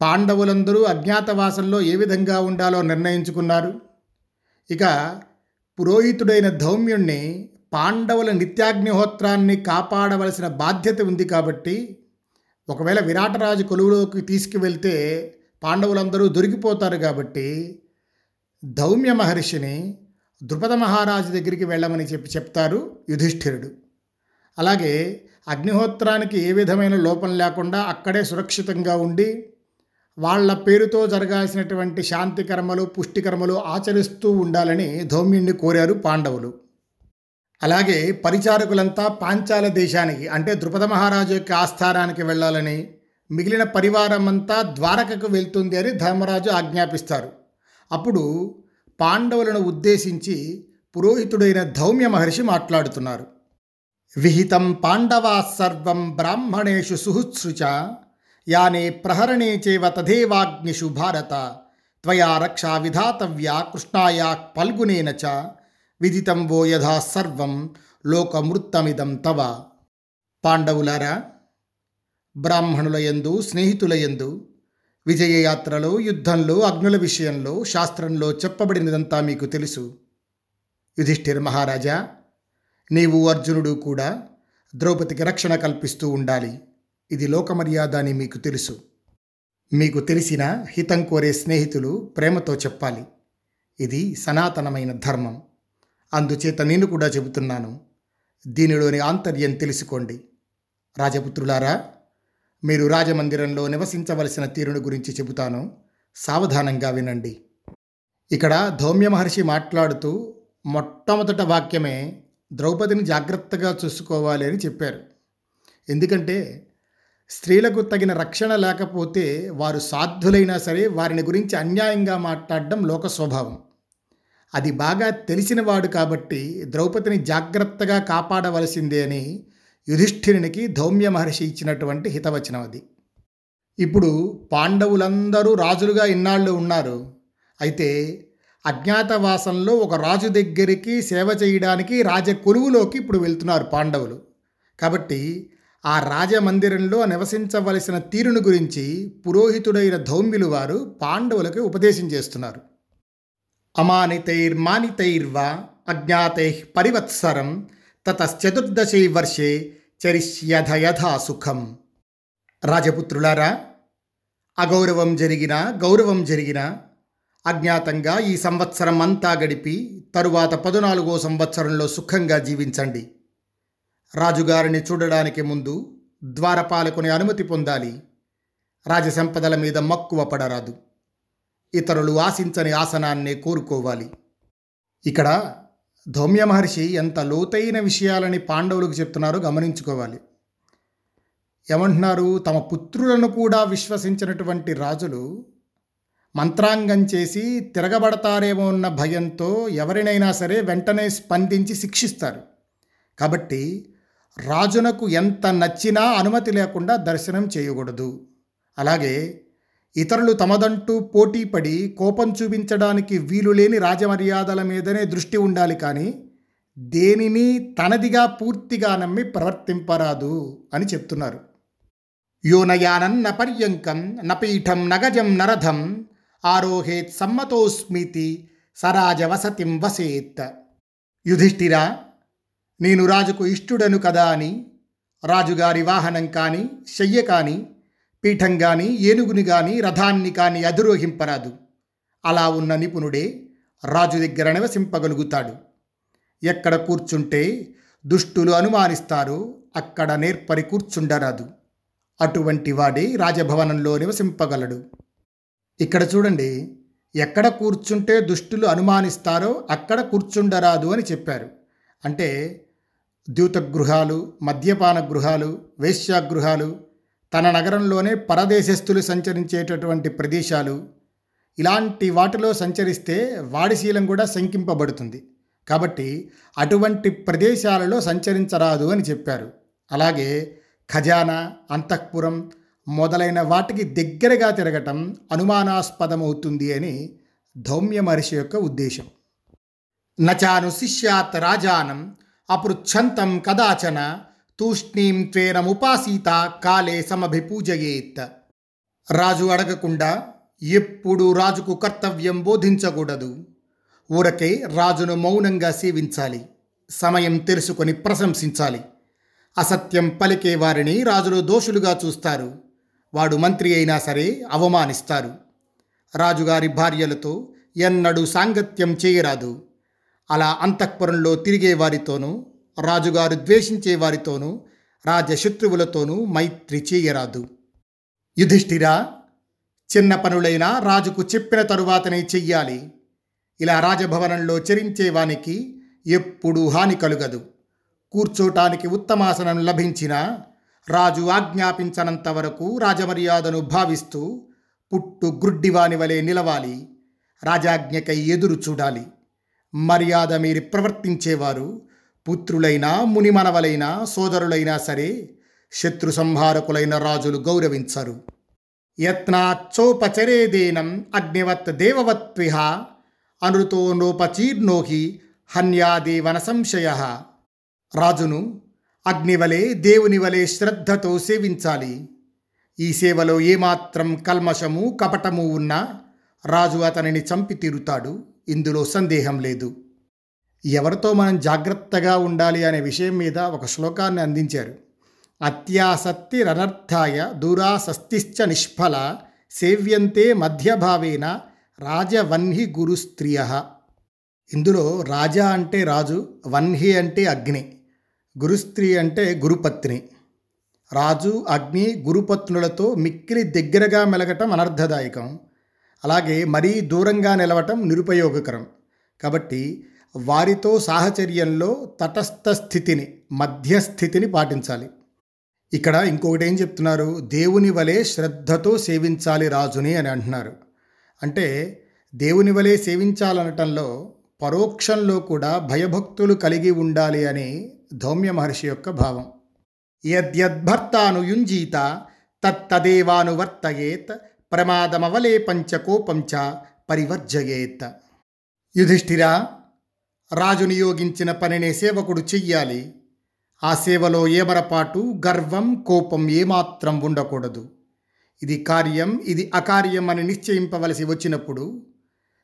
పాండవులందరూ అజ్ఞాతవాసంలో ఏ విధంగా ఉండాలో నిర్ణయించుకున్నారు? ఇక పురోహితుడైన ధౌమ్యుణ్ణి పాండవుల నిత్యాగ్నిహోత్రాన్ని కాపాడవలసిన బాధ్యత ఉంది కాబట్టి ఒకవేళ విరాటరాజు కొలువులోకి తీసుకువెళ్తే పాండవులందరూ దొరికిపోతారు కాబట్టి ధౌమ్య మహర్షిని ద్రుపద మహారాజు దగ్గరికి వెళ్ళమని చెప్పి చెప్తారు యుధిష్ఠిరుడు. అలాగే అగ్నిహోత్రానికి ఏ విధమైన లోపం లేకుండా అక్కడే సురక్షితంగా ఉండి వాళ్ళ పేరుతో జరగాల్సినటువంటి శాంతి కర్మలు పుష్టికర్మలు ఆచరిస్తూ ఉండాలని ధౌమ్యుణ్ణి కోరారు పాండవులు. అలాగే పరిచారకులంతా పాంచాల దేశానికి అంటే ద్రుపద మహారాజు యొక్క ఆస్థానానికి వెళ్ళాలని మిగిలిన పరివారం అంతా ద్వారకకు వెళ్తుంది అని ధర్మరాజు ఆజ్ఞాపిస్తారు. అప్పుడు పాండవులను ఉద్దేశించి పురోహితుడైన ధౌమ్య మహర్షి మాట్లాడుతున్నారు. విహితం పాండవా సర్వం బ్రాహ్మణేషు సుహృత్సృచ యానే ప్రహరణే చేవ తథేవాగ్నిషు భారత. త్వయా రక్షా విధాతవ్యా కృష్ణాయా పల్గునేన చ. విదితం వో యథా సర్వం లోకమృత్తమిదం తవ. పాండవులారా బ్రాహ్మణుల ఎందు స్నేహితుల ఎందు విజయయాత్రలో యుద్ధంలో అగ్నుల విషయంలో శాస్త్రంలో చెప్పబడినదంతా మీకు తెలుసు. యుధిష్ఠిర్ మహారాజా నీవు అర్జునుడు కూడా ద్రౌపదికి రక్షణ కల్పిస్తూ ఉండాలి. ఇది లోకమర్యాద అని మీకు తెలుసు. మీకు తెలిసిన హితం కోరే స్నేహితులు ప్రేమతో చెప్పాలి. ఇది సనాతనమైన ధర్మం. అందుచేత నేను కూడా చెబుతున్నాను దీనిలోని ఆంతర్యం తెలుసుకోండి. రాజపుత్రులారా మీరు రాజమందిరంలో నివసించవలసిన తీరును గురించి చెబుతాను. సావధానంగా వినండి. ఇక్కడ ధౌమ్య మహర్షి మాట్లాడుతూ మొట్టమొదట వాక్యమే ద్రౌపదిని జాగ్రత్తగా చూసుకోవాలి అని చెప్పారు. ఎందుకంటే స్త్రీలకు తగిన రక్షణ లేకపోతే వారు సాధ్యులైనా సరే వారిని గురించి అన్యాయంగా మాట్లాడడం లోక స్వభావం. అది బాగా తెలిసినవాడు కాబట్టి ద్రౌపదిని జాగ్రత్తగా కాపాడవలసిందే అని యుధిష్ఠిరునికి ధౌమ్య మహర్షి ఇచ్చినటువంటి హితవచనం అది. ఇప్పుడు పాండవులందరూ రాజులుగా ఇన్నాళ్ళు ఉన్నారు. అయితే అజ్ఞాతవాసంలో ఒక రాజు దగ్గరికి సేవ చేయడానికి రాజ కొలువులోకి ఇప్పుడు వెళ్తున్నారు పాండవులు. కాబట్టి ఆ రాజమందిరంలో నివసించవలసిన తీరును గురించి పురోహితుడైన ధౌమ్యులు వారు పాండవులకు ఉపదేశం చేస్తున్నారు. అమానితైర్మానితైర్వ అజ్ఞాతై పరివత్సరం తతశ్చతుర్దశై వర్షే చరిష్యధ యథా సుఖం. రాజపుత్రులారా అగౌరవం జరిగిన గౌరవం జరిగిన అజ్ఞాతంగా ఈ సంవత్సరం అంతా గడిపి తరువాత పదునాలుగో సంవత్సరంలో సుఖంగా జీవించండి. రాజుగారిని చూడడానికి ముందు ద్వారపాలకుని అనుమతి పొందాలి. రాజసంపదల మీద మక్కువ పడరాదు. ఇతరులు ఆశించని ఆసనాన్నే కోరుకోవాలి. ఇక్కడ ధౌమ్య మహర్షి ఎంత లోతైన విషయాలని పాండవులకు చెప్తున్నారో గమనించుకోవాలి. ఏమంటున్నారు? తమ పుత్రులను కూడా విశ్వసించినటువంటి రాజులు మంత్రాంగం చేసి తిరగబడతారేమో అన్న భయంతో ఎవరినైనా సరే వెంటనే స్పందించి శిక్షిస్తారు. కాబట్టి రాజునకు ఎంత నచ్చినా అనుమతి లేకుండా దర్శనం చేయకూడదు. అలాగే ఇతరులు తమదంటూ పోటీపడి కోపం చూపించడానికి వీలు లేని రాజమర్యాదల మీదనే దృష్టి ఉండాలి కానీ దేనిని తనదిగా పూర్తిగా నమ్మి ప్రవర్తింపరాదు అని చెప్తున్నారు. యోనయానన్న పర్యంకం నపీఠం నగజం నరథం ఆరోహేత్ సమ్మతోస్మితి సరాజవసతిం వసేత్. యుధిష్ఠిరా నేను రాజుకు ఇష్టుడను కదా అని. రాజుగారి వాహనం కానీ శయ్య కానీ పీఠం కానీ ఏనుగుని కానీ రథాన్ని కానీ అధిరోహింపరాదు. అలా ఉన్న నిపుణుడే రాజు దగ్గర నివసింపగలుగుతాడు. ఎక్కడ కూర్చుంటే దుష్టులు అనుమానిస్తారో అక్కడ నేర్పరి కూర్చుండరాదు. అటువంటి వాడే రాజభవనంలో నివసింపగలడు. ఇక్కడ చూడండి ఎక్కడ కూర్చుంటే దుష్టులు అనుమానిస్తారో అక్కడ కూర్చుండరాదు అని చెప్పారు. అంటే ద్యూతగృహాలు మద్యపాన గృహాలు వేశ్యాగృహాలు తన నగరంలోనే పరదేశస్థులు సంచరించేటటువంటి ప్రదేశాలు. ఇలాంటి వాటిలో సంచరిస్తే వాడి శీలం కూడా శంకింపబడుతుంది. కాబట్టి అటువంటి ప్రదేశాలలో సంచరించరాదు అని చెప్పారు. అలాగే ఖజానా అంతఃపురం మొదలైన వాటికి దగ్గరగా తిరగటం అనుమానాస్పదమవుతుంది అని ధౌమ్య మహర్షి యొక్క ఉద్దేశం. నచాను శిష్యాత్ రాజానం అపృచ్ఛంతం కదాచన తూష్ణీం త్వేనముపాసీత కాలే సమభిపూజయేత్. రాజు అడగకుండా ఎప్పుడు రాజుకు కర్తవ్యం బోధించకూడదు. ఊరకే రాజును మౌనంగా సేవించాలి. సమయం తెలుసుకొని ప్రశంసించాలి. అసత్యం పలికే వారిని రాజులు దోషులుగా చూస్తారు. వాడు మంత్రి అయినా సరే అవమానిస్తారు. రాజుగారి భార్యలతో ఎన్నడూ సాంగత్యం చేయరాదు. అలా అంతఃపురంలో తిరిగే వారితోనూ రాజుగారు ద్వేషించే వారితోనూ రాజశత్రువులతోనూ మైత్రి చేయరాదు. యుధిష్ఠిరా చిన్న పనులైనా రాజుకు చెప్పిన తరువాతనే చెయ్యాలి. ఇలా రాజభవనంలో చరించేవానికి ఎప్పుడూ హాని కలుగదు. కూర్చోటానికి ఉత్తమాసనం లభించినా రాజు ఆజ్ఞాపించనంత వరకు రాజమర్యాదను భావిస్తూ పుట్టు గ్రుడ్డివాని వలె నిలవాలి. రాజాజ్ఞకై ఎదురు చూడాలి. మర్యాద మీరి ప్రవర్తించేవారు. పుత్రులైనా మునిమనవలైనా సోదరులైనా సరే శత్రు సంహారకులైన రాజులు గౌరవించరు. యత్నాచోపచరేదేనం అగ్నివత్ దేవవత్విహ అనృతో నోపచీర్ణోహి హన్యాదేవన సంశయ. రాజును అగ్నివలే దేవుని వలె శ్రద్ధతో సేవించాలి. ఈ సేవలో ఏమాత్రం కల్మషము కపటము ఉన్నా రాజు అతనిని చంపి తీరుతాడు ఇందులో సందేహం లేదు. ఎవరితో మనం జాగ్రత్తగా ఉండాలి అనే విషయం మీద ఒక శ్లోకాన్ని అందించారు. అత్యాసక్తి రనర్థాయ దూరాసక్తిశ్చ నిష్ఫల సేవ్యంతే మధ్యభావేన రాజవన్హి గురుస్త్రియ ఇందులో రాజా అంటే రాజు వన్హి అంటే అగ్ని గురుస్త్రీ అంటే గురుపత్ని రాజు అగ్ని గురుపత్నులతో మిక్కిలి దగ్గరగా మెలగటం అనర్థదాయకం. అలాగే మరీ దూరంగా నిలవటం నిరుపయోగకరం. కాబట్టి వారితో సాహచర్యంలో తటస్థ స్థితిని మధ్యస్థితిని పాటించాలి. ఇక్కడ ఇంకొకటి ఏం చెప్తున్నారు? దేవుని వలె శ్రద్ధతో సేవించాలి రాజుని అని అంటున్నారు. అంటే దేవుని వలె సేవించాలనటంలో పరోక్షంలో కూడా భయభక్తులు కలిగి ఉండాలి అని ధౌమ్య మహర్షి యొక్క భావం. యద్యద్భర్తాను యుంజీత తత్తదేవాను వర్తయేత్ ప్రమాదమవలే పంచకోపంచ పరివర్జయేత్. యుధిష్ఠిరా రాజు నియోగించిన పనినే సేవకుడు చెయ్యాలి. ఆ సేవలో ఏమరపాటు గర్వం కోపం ఏమాత్రం ఉండకూడదు. ఇది కార్యం ఇది అకార్యం అని నిశ్చయింపవలసి వచ్చినప్పుడు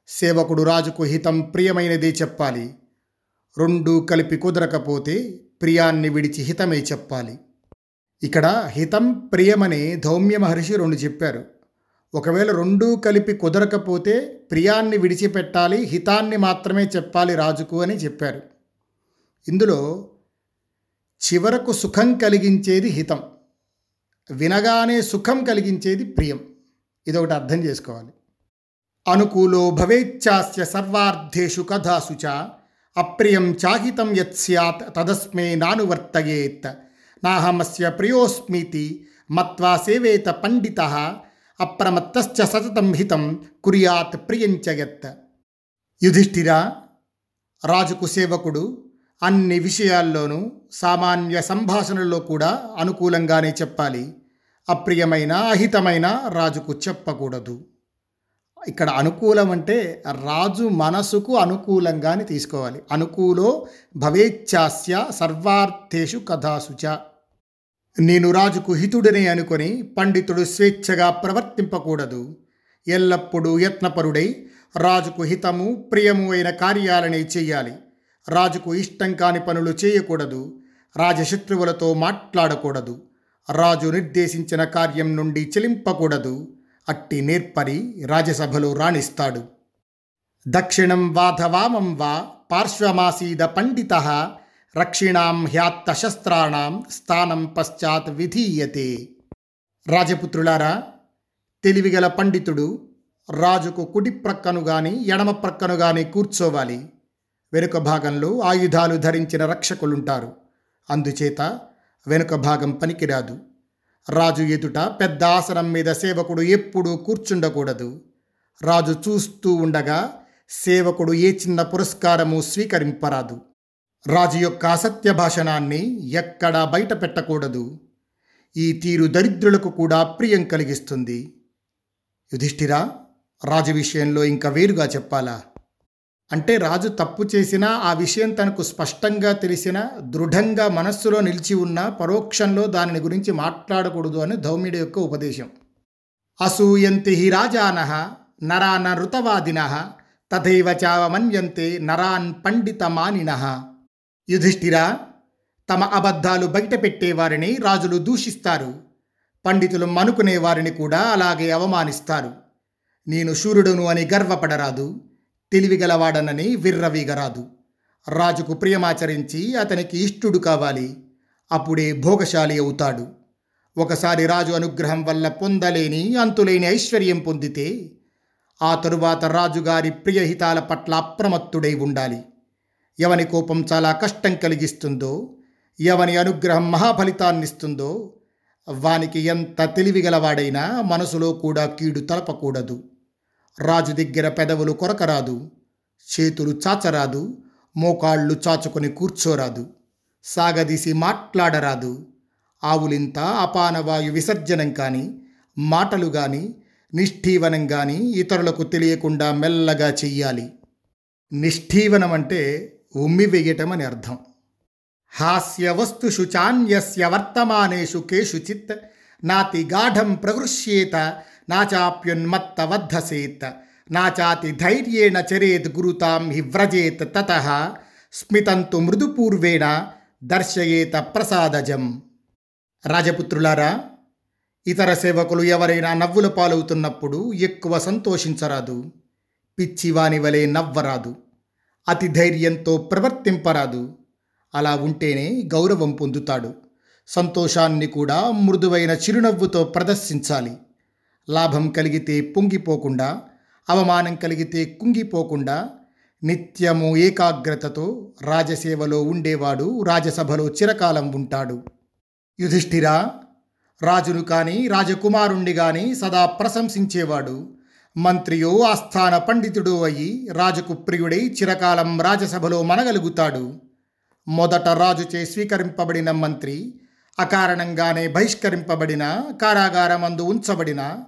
సేవకుడు రాజుకు హితం ప్రియమైనదే చెప్పాలి. రెండు కలిపి కుదరకపోతే ప్రియాన్ని విడిచి హితమే చెప్పాలి. ఇక్కడ హితం ప్రియమని ధౌమ్య మహర్షి రెండు చెప్పారు. ఒకవేళ రెండూ కలిపి కుదరకపోతే ప్రియాన్ని విడిచిపెట్టాలి హితాన్ని మాత్రమే చెప్పాలి రాజుకు అని చెప్పారు. ఇందులో చివరకు సుఖం కలిగించేది హితం వినగానే సుఖం కలిగించేది ప్రియం. ఇదొకటి అర్థం చేసుకోవాలి. అనుకూలో భవేచ్ఛాస్య సర్వార్థేషు కథాసు చ అప్రియం చాహితం యత్ సత్ తదస్మే నానువర్తయేత్ నాహమస్య ప్రియోస్మితి మత్వా సేవేత పండిత అప్రమత్తశ్చ సతతం హితం కుర్యాత్ ప్రియంచయత్ యుధిష్ఠిర రాజుకు సేవకుడు అన్ని విషయాల్లోనూ సామాన్య సంభాషణల్లో కూడా అనుకూలంగానే చెప్పాలి. అప్రియమైన అహితమైన రాజుకు చెప్పకూడదు. ఇక్కడ అనుకూలం అంటే రాజు మనసుకు అనుకూలంగానే తీసుకోవాలి. అనుకూలో భవేచ్ఛాస్య సర్వార్థేషు కథాసుచ నేను రాజుకు హితుడనే అనుకొని పండితుడు స్వేచ్ఛగా ప్రవర్తింపకూడదు. ఎల్లప్పుడూ యత్నపరుడై రాజుకు హితము ప్రియము అయిన కార్యాలనే చెయ్యాలి రాజుకు ఇష్టం కాని పనులు చేయకూడదు. రాజశత్రువులతో మాట్లాడకూడదు. రాజు నిర్దేశించిన కార్యం నుండి చెలింపకూడదు. అట్టి నేర్పరి రాజసభలో రాణిస్తాడు. దక్షిణం వాధవామం వా పార్శ్వమాసీద పండిత రక్షిణాం హ్యాత్త శస్త్రాణం స్థానం పశ్చాత్ విధీయతే. రాజపుత్రులారా తెలివిగల పండితుడు రాజుకు కుడి ప్రక్కను గాని ఎడమ ప్రక్కను గాని కూర్చోవాలి. వెనుక భాగంలో ఆయుధాలు ధరించిన రక్షకులుంటారు. అందుచేత వెనుక భాగం పనికిరాదు. రాజు ఎదుట పెద్ద ఆసనం మీద సేవకుడు ఎప్పుడూ కూర్చుండకూడదు. రాజు చూస్తూ ఉండగా సేవకుడు ఏ చిన్న పురస్కారము స్వీకరింపరాదు. రాజు యొక్క అసత్య భాషణాన్ని ఎక్కడా బయట పెట్టకూడదు. ఈ తీరు దరిద్రులకు కూడా ప్రియం కలిగిస్తుంది. యుధిష్ఠిరా రాజు విషయంలో ఇంకా వేరుగా చెప్పాలా? అంటే రాజు తప్పు చేసినా ఆ విషయం తనకు స్పష్టంగా తెలిసిన దృఢంగా మనస్సులో నిలిచి ఉన్న పరోక్షంలో దానిని గురించి మాట్లాడకూడదు అని ధౌమ్యుడి యొక్క ఉపదేశం. అసూయంతి హి రాజాన నరాన ఋతవాదిన తథైవ చావమన్యంతే నరాన్ పండితమానిన. యుధిష్ఠిరా తమ అబద్ధాలు బయటపెట్టేవారిని రాజులు దూషిస్తారు. పండితులు మనుకునేవారిని కూడా అలాగే అవమానిస్తారు. నేను శూరుడును అని గర్వపడరాదు తెలివిగలవాడనని విర్రవీగరాదు. రాజుకు ప్రియమాచరించి అతనికి ఇష్టుడు కావాలి అప్పుడే భోగశాలి అవుతాడు. ఒకసారి రాజు అనుగ్రహం వల్ల పొందలేని అంతులేని ఐశ్వర్యం పొందితే ఆ తరువాత రాజుగారి ప్రియహితాల పట్ల అప్రమత్తుడై ఉండాలి. ఎవని కోపం చాలా కష్టం కలిగిస్తుందో ఎవని అనుగ్రహం మహాఫలితాన్నిస్తుందో వానికి ఎంత తెలివిగలవాడైనా మనసులో కూడా కీడు తలపకూడదు. రాజు దగ్గర పెదవులు కొరకరాదు చేతులు చాచరాదు మోకాళ్ళు చాచుకొని కూర్చోరాదు సాగదీసి మాట్లాడరాదు. ఆవులింత అపానవాయు విసర్జనం కానీ మాటలు కానీ నిష్ఠీవనం కానీ ఇతరులకు తెలియకుండా మెల్లగా చెయ్యాలి. నిష్ఠీవనం అంటే ఉమ్మి వేయటం అని అర్థం హాస్య వస్తుషు చాన్యస్య వర్తమానేషు కేషుచిత్ నాతి గాఢం ప్రగృష్యేత నాచాప్యున్మత్త వద్ధసేత్ నాచాతి ధైర్యేణ చరేత్ గురుతాం హి వ్రజేత్ తత స్మితంతు మృదుపూర్వేణ దర్శయేత ప్రసాదజం. రాజపుత్రులారా ఇతర సేవకులు ఎవరైనా నవ్వుల పాలవుతున్నప్పుడు ఎక్కువ సంతోషించరాదు. పిచ్చివాని వలె నవ్వరాదు. అతి ధైర్యంతో ప్రవర్తింపరాదు. అలా ఉంటేనే గౌరవం పొందుతాడు. సంతోషాన్ని కూడా మృదువైన చిరునవ్వుతో ప్రదర్శించాలి. లాభం కలిగితే పొంగిపోకుండా అవమానం కలిగితే కుంగిపోకుండా నిత్యము ఏకాగ్రతతో రాజసేవలో ఉండేవాడు రాజసభలో చిరకాలం ఉంటాడు. యుధిష్ఠిరా రాజును కానీ రాజకుమారుణ్ణి కానీ సదా ప్రశంసించేవాడు. మంత్రియో ఆస్థాన పండితుడో అయి రాజుకు ప్రియుడై చిరకాలం రాజసభలో మనగలుగుతాడు. మొదట రాజుచే స్వీకరింపబడిన మంత్రి అకారణంగానే బహిష్కరింపబడిన కారాగారమందు ఉంచబడిన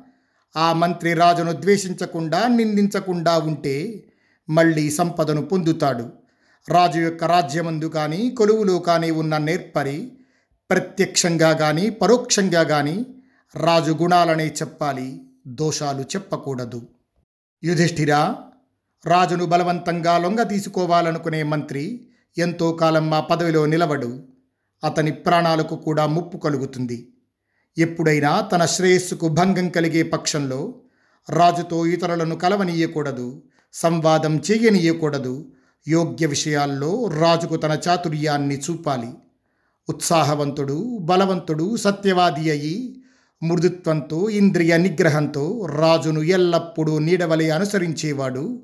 ఆ మంత్రి రాజును ద్వేషించకుండా నిందించకుండా ఉంటే మళ్ళీ సంపదను పొందుతాడు. రాజు యొక్క రాజ్యమందు కానీ కొలువులో కానీ ఉన్న నేర్పరి ప్రత్యక్షంగా కానీ పరోక్షంగా కానీ రాజు గుణాలనే చెప్పాలి. దోషాలు చెప్పకూడదు. యుధిష్ఠిరా రాజును బలవంతంగా లొంగ తీసుకోవాలనుకునే మంత్రి ఎంతో కాలం మా పదవిలో నిలవడు అతని ప్రాణాలకు కూడా ముప్పు కలుగుతుంది. ఎప్పుడైనా తన శ్రేయస్సుకు భంగం కలిగే పక్షంలో రాజుతో ఇతరులను కలవనీయకూడదు సంవాదం చేయనీయకూడదు. యోగ్య విషయాల్లో రాజుకు తన చాతుర్యాన్ని చూపాలి. ఉత్సాహవంతుడు బలవంతుడు సత్యవాది అయి మృదుత్వంతో ఇంద్రియ నిగ్రహంతో రాజును ఎల్లప్పుడూ నీడవలే అనుసరించేవాడు.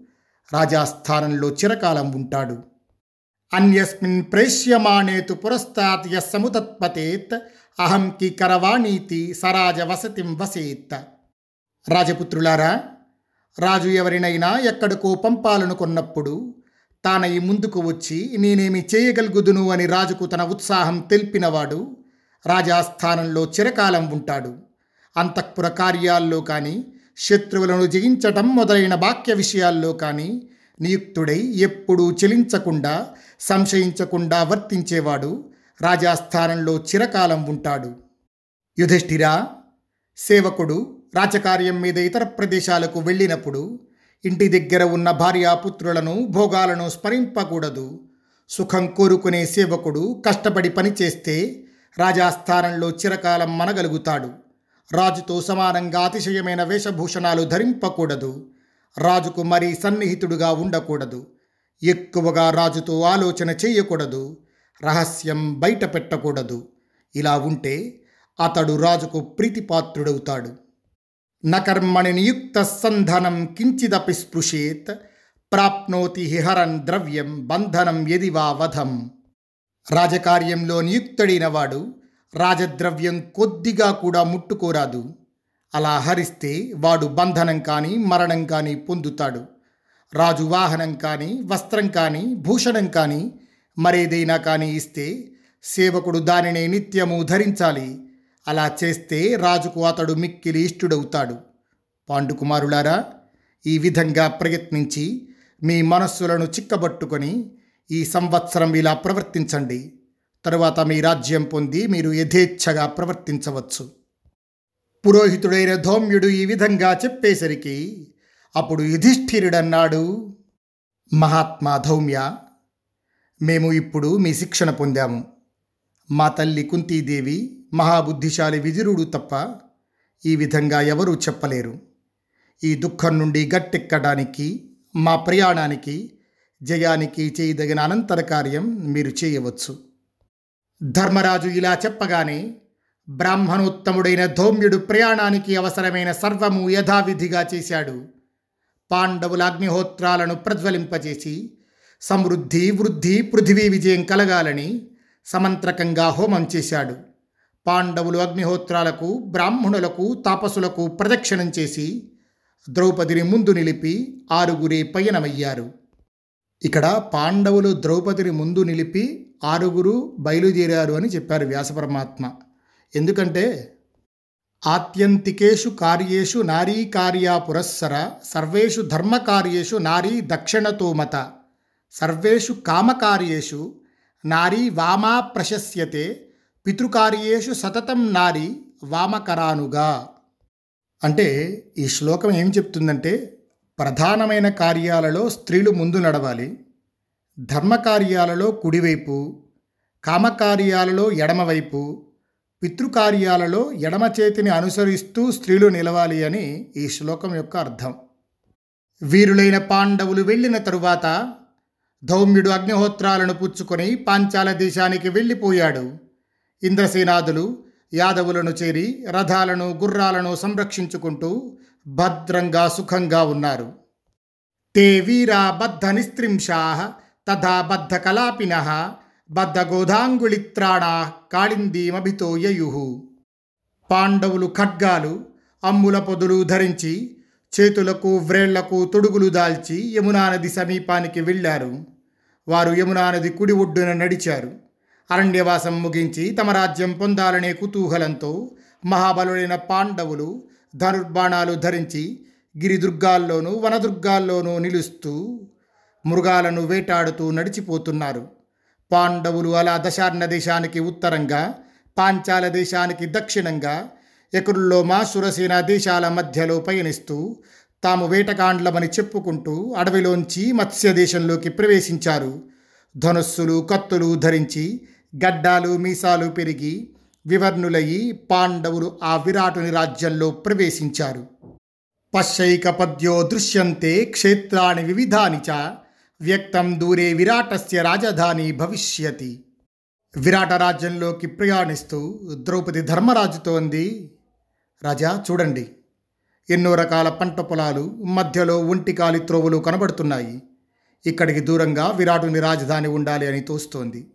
రాజాస్థానంలో చిరకాలం ఉంటాడు. అన్యస్మిన్ ప్రేష్యమాణేతు పురస్తాత్ యస్ సముతత్పతేత్ అహం కి కరవాణీతి సరాజ వసతిం వసేత్. రాజపుత్రులారా రాజు ఎవరినైనా ఎక్కడికో పంపాలనుకున్నప్పుడు తానై ముందుకు వచ్చి నేనేమి చేయగలుగుదును అని రాజుకు తన ఉత్సాహం తెలిపినవాడు రాజాస్థానంలో చిరకాలం ఉంటాడు. అంతఃపుర కార్యాల్లో కానీ శత్రువులను జయించటం మొదలైన వాక్య విషయాల్లో కానీ నియుక్తుడై ఎప్పుడూ చెలించకుండా సంశయించకుండా వర్తించేవాడు రాజాస్థానంలో చిరకాలం ఉంటాడు. యుధిష్ఠిరా సేవకుడు రాజకార్యం మీద ఇతర ప్రదేశాలకు వెళ్ళినప్పుడు ఇంటి దగ్గర ఉన్న భార్యాపుత్రులను భోగాలను స్మరింపకూడదు. సుఖం కోరుకునే సేవకుడు కష్టపడి పనిచేస్తే రాజాస్థానంలో చిరకాలం మనగలుగుతాడు. రాజుతో సమానంగా అతిశయమైన వేషభూషణాలు ధరింపకూడదు. రాజుకు మరీ సన్నిహితుడుగా ఉండకూడదు. ఎక్కువగా రాజుతో ఆలోచన చేయకూడదు. రహస్యం బయట పెట్టకూడదు ఇలా ఉంటే అతడు రాజుకు ప్రీతిపాత్రుడవుతాడు. నకర్మణి నియుక్త సంధనం కించిదపి స్పృశేత్ ప్రాప్నోతి హిహరన్ ద్రవ్యం బంధనం ఎదివా వధం. రాజకార్యంలో నియుక్తుడైన వాడు రాజద్రవ్యం కొద్దిగా కూడా ముట్టుకోరాదు. అలా హరిస్తే వాడు బంధనం కానీ మరణం కానీ పొందుతాడు. రాజు వాహనం కానీ వస్త్రం కానీ భూషణం కానీ మరేదైనా కానీ ఇస్తే సేవకుడు దానిని నిత్యము ధరించాలి. అలా చేస్తే రాజుకు అతడు మిక్కిలి ఇష్టుడవుతాడు. పాండుకుమారులారా ఈ విధంగా ప్రయత్నించి మీ మనస్సులను చిక్కబట్టుకొని ఈ సంవత్సరం ఇలా ప్రవర్తించండి. తరువాత మీ రాజ్యం పొంది మీరు యథేచ్ఛగా ప్రవర్తించవచ్చు. పురోహితుడైన ధౌమ్యుడు ఈ విధంగా చెప్పేసరికి అప్పుడు యుధిష్ఠిరుడన్నాడు మహాత్మా ధౌమ్య మేము ఇప్పుడు మీ శిక్షణ పొందాము. మా తల్లి కుంతీదేవి మహాబుద్ధిశాలి విదురుడు తప్ప ఈ విధంగా ఎవరూ చెప్పలేరు. ఈ దుఃఖం నుండి గట్టెక్కడానికి మా ప్రయాణానికి జయానికి చేయదగిన అనంతర కార్యం మీరు చేయవచ్చు. ధర్మరాజు ఇలా చెప్పగానే బ్రాహ్మణోత్తముడైన ధౌమ్యుడు ప్రయాణానికి అవసరమైన సర్వము యథావిధిగా చేశాడు. పాండవుల అగ్నిహోత్రాలను ప్రజ్వలింపజేసి సమృద్ధి వృద్ధి పృథివీ విజయం కలగాలని సమంత్రకంగా హోమం చేశాడు. పాండవులు అగ్నిహోత్రాలకు బ్రాహ్మణులకు తాపసులకు ప్రదక్షిణం చేసి ద్రౌపదిని ముందు నిలిపి ఆరుగురే పయనమయ్యారు. ఇక్కడ పాండవులు ద్రౌపదిని ముందు నిలిపి ఆరుగురు బయలుదేరారు అని చెప్పారు వ్యాసపరమాత్మ ఎందుకంటే ఆత్యంతికేషు కార్యేషు నారీ కార్యా పురస్సర సర్వేషు ధర్మకార్యేషు నారీ దక్షిణతోమత సర్వేషు కామకార్యేషు నారీ వామా ప్రశస్యతే పితృకార్యేషు సతతం నారీ వామకరానుగా. అంటే ఈ శ్లోకం ఏం చెప్తుందంటే ప్రధానమైన కార్యాలలో స్త్రీలు ముందు నడవాలి ధర్మకార్యాలలో కుడివైపు కామకార్యాలలో ఎడమవైపు పితృకార్యాలలో ఎడమ చేతిని అనుసరిస్తూ స్త్రీలు నిలవాలి అని ఈ శ్లోకం యొక్క అర్థం. వీరులైన పాండవులు వెళ్ళిన తరువాత ధౌమ్యుడు అగ్నిహోత్రాలను పుచ్చుకొని పాంచాల దేశానికి వెళ్ళిపోయాడు. ఇంద్రసేనాదులు యాదవులను చేరి రథాలను గుర్రాలను సంరక్షించుకుంటూ భద్రంగా సుఖంగా ఉన్నారు. తే వీరా బద్ధ నిస్త్రింషా తథా బద్ధ కలాపిన బద్ధ కాళిందీమభితో యయు. పాండవులు ఖడ్గాలు అమ్ముల పొదులు ధరించి చేతులకు వ్రేళ్ళకు తొడుగులు దాల్చి యమునా నది సమీపానికి వెళ్ళారు. వారు యమునా నది కుడి ఒడ్డున నడిచారు. అరణ్యవాసం ముగించి తమ రాజ్యం పొందాలనే కుతూహలంతో మహాబలుడైన పాండవులు ధనుర్బాణాలు ధరించి గిరిదుర్గాల్లోనూ వనదుర్గాల్లోనూ నిలుస్తూ మృగాలను వేటాడుతూ నడిచిపోతున్నారు. పాండవులు అలా దశార్ణ దేశానికి ఉత్తరంగా పాంచాల దేశానికి దక్షిణంగా ఎకురుల్లో మాసురసేన దేశాల మధ్యలో పయనిస్తూ తాము వేటకాండ్లమని చెప్పుకుంటూ అడవిలోంచి మత్స్య దేశంలోకి ప్రవేశించారు. ధనుస్సులు కత్తులు ధరించి గడ్డాలు మీసాలు పెరిగి వివర్ణులయి పాండవులు ఆ విరాటుని రాజ్యంలో ప్రవేశించారు. పశ్చైక పద్యో దృశ్యంతే క్షేత్రాన్ని వివిధాని చ వ్యక్తం దూరే విరాటస్య రాజధాని భవిష్యతి. విరాట రాజ్యంలోకి ప్రయాణిస్తూ ద్రౌపది ధర్మరాజుతో అంది రాజా చూడండి. ఎన్నో రకాల పంట పొలాలు మధ్యలో ఒంటికాలి త్రోవులు కనబడుతున్నాయి. ఇక్కడికి దూరంగా విరాటుని రాజధాని ఉండాలి అని తోస్తోంది.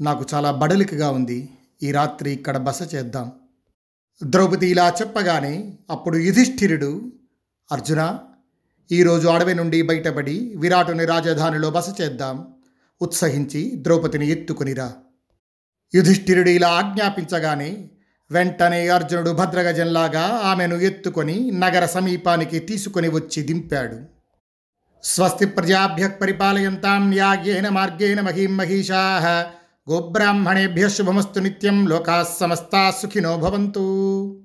నాకు చాలా బడలికగా ఉంది. ఈ రాత్రి ఇక్కడ బస చేద్దాం. ద్రౌపది ఇలా చెప్పగానే అప్పుడు యుధిష్ఠిరుడు అర్జున ఈరోజు అడవి నుండి బయటపడి విరాటుని రాజధానిలో బస చేద్దాం. ఉత్సహించి ద్రౌపదిని ఎత్తుకునిరా. యుధిష్ఠిరుడు ఇలా ఆజ్ఞాపించగానే వెంటనే అర్జునుడు భద్రగజంలాగా ఆమెను ఎత్తుకొని నగర సమీపానికి తీసుకొని వచ్చి దింపాడు. స్వస్తి ప్రజాభ్య పరిపాలయంతాం న్యాయేన మార్గేణ మహీం మహిషా. గోబ్రాహ్మణేభ్య శుభమస్తు నిత్యం లోకా సమస్తా సుఖినో భవంతు.